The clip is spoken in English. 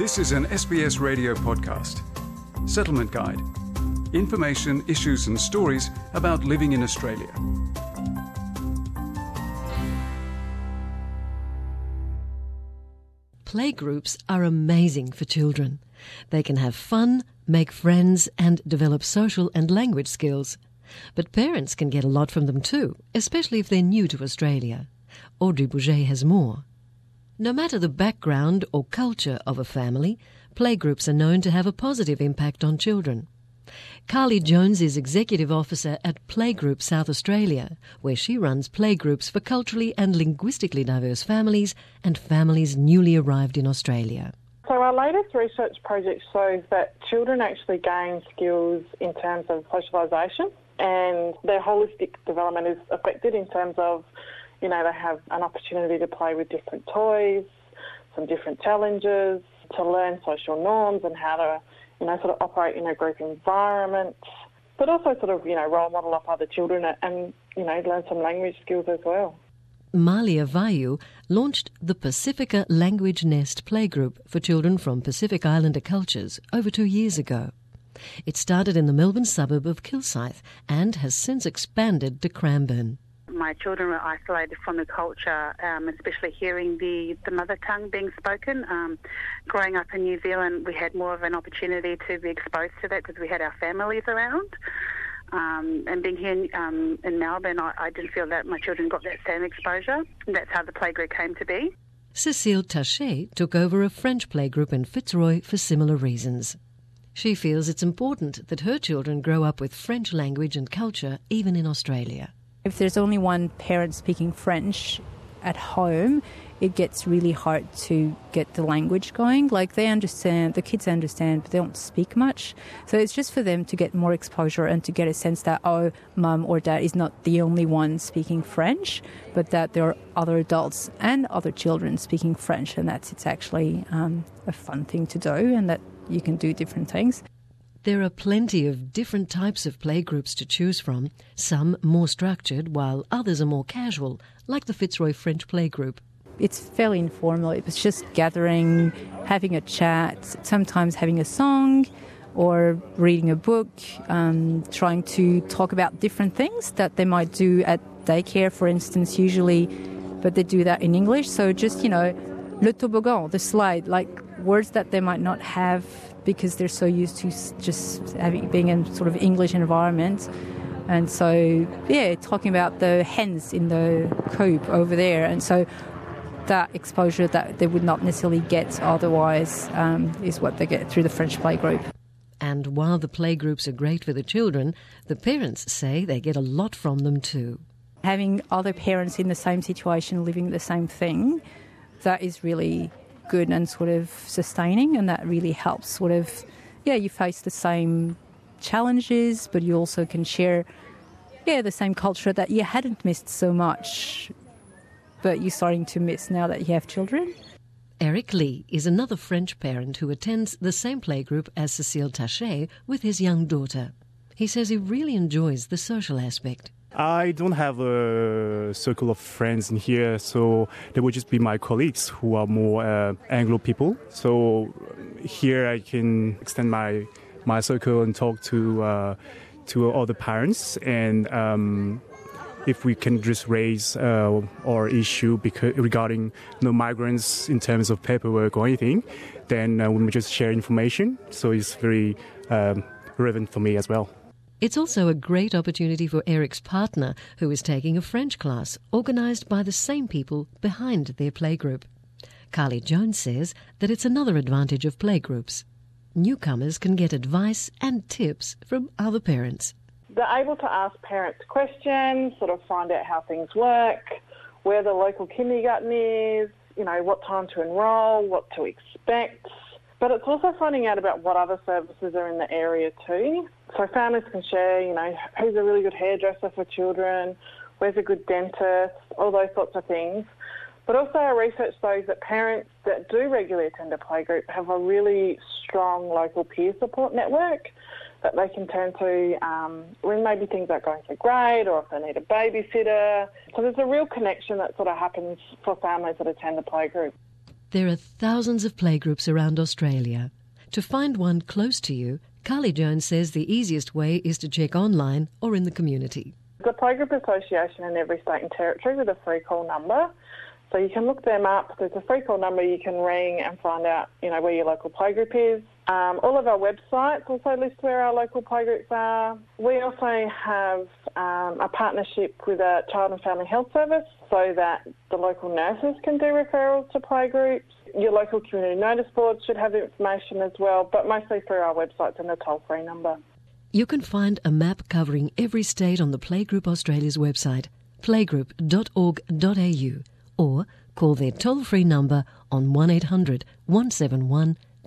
This is an SBS radio podcast. Settlement Guide. Information, issues, and stories about living in Australia. Playgroups are amazing for children. They can have fun, make friends, and develop social and language skills. But parents can get a lot from them too, especially if they're new to Australia. Audrey Bourget has more. No matter the background or culture of a family, playgroups are known to have a positive impact on children. Carly Jones is Executive Officer at Playgroup South Australia, where she runs playgroups for culturally and linguistically diverse families and families newly arrived in Australia. So, our latest research project shows that children actually gain skills in terms of socialisation and their holistic development is affected in terms of you know, they have an opportunity to play with different toys, some different challenges, to learn social norms and how to, you know, sort of operate in a group environment, but also sort of, you know, role model up other children and, you know, learn some language skills as well. Malia Vayu launched the Pacifica Language Nest Playgroup for children from Pacific Islander cultures over two years ago. It started in the Melbourne suburb of Kilsyth and has since expanded to Cranbourne my children were isolated from the culture, um, especially hearing the, the mother tongue being spoken. Um, growing up in New Zealand, we had more of an opportunity to be exposed to that because we had our families around. Um, and being here in, um, in Melbourne, I, I, didn't feel that my children got that same exposure. That's how the playgroup came to be. Cecile Taché took over a French playgroup in Fitzroy for similar reasons. She feels it's important that her children grow up with French language and culture even in Australia. If there's only one parent speaking French at home, it gets really hard to get the language going. Like they understand, the kids understand, but they don't speak much. So it's just for them to get more exposure and to get a sense that, oh, mum or dad is not the only one speaking French, but that there are other adults and other children speaking French, and that it's actually um, a fun thing to do and that you can do different things. There are plenty of different types of playgroups to choose from, some more structured while others are more casual, like the Fitzroy French Playgroup. It's fairly informal. It's just gathering, having a chat, sometimes having a song or reading a book, um, trying to talk about different things that they might do at daycare, for instance, usually, but they do that in English. So just, you know, le toboggan, the slide, like words that they might not have because they're so used to just having, being in sort of English environment. And so, yeah, talking about the hens in the coop over there. And so that exposure that they would not necessarily get otherwise um, is what they get through the French playgroup. And while the playgroups are great for the children, the parents say they get a lot from them too. Having other parents in the same situation living the same thing, that is really good and sort of sustaining, and that really helps. Sort of, yeah, you face the same challenges, but you also can share, yeah, the same culture that you hadn't missed so much, but you're starting to miss now that you have children. Eric Lee is another French parent who attends the same playgroup as Cecile Taché with his young daughter. He says he really enjoys the social aspect. I don't have a circle of friends in here, so they would just be my colleagues who are more uh, Anglo people. So here I can extend my my circle and talk to uh, to other parents, and um, if we can just raise uh, our issue because regarding you know, migrants in terms of paperwork or anything, then uh, we just share information. So it's very um, relevant for me as well. It's also a great opportunity for Eric's partner, who is taking a French class organised by the same people behind their playgroup. Carly Jones says that it's another advantage of playgroups. Newcomers can get advice and tips from other parents. They're able to ask parents questions, sort of find out how things work, where the local kindergarten is, you know, what time to enrol, what to expect. But it's also finding out about what other services are in the area too. So families can share, you know, who's a really good hairdresser for children, where's a good dentist, all those sorts of things. But also our research shows that parents that do regularly attend a playgroup have a really strong local peer support network that they can turn to um, when maybe things aren't going so great or if they need a babysitter. So there's a real connection that sort of happens for families that attend the playgroup. There are thousands of playgroups around Australia. To find one close to you, Carly Jones says the easiest way is to check online or in the community. The Playgroup Association in every state and territory with a free call number. So you can look them up. There's a free call number you can ring and find out, you know, where your local playgroup is. Um, all of our websites also list where our local playgroups are. We also have um, a partnership with a child and family health service so that the local nurses can do referrals to playgroups. Your local community notice boards should have information as well, but mostly through our websites and the toll free number. You can find a map covering every state on the Playgroup Australia's website, playgroup.org.au, or call their toll free number on 1800 171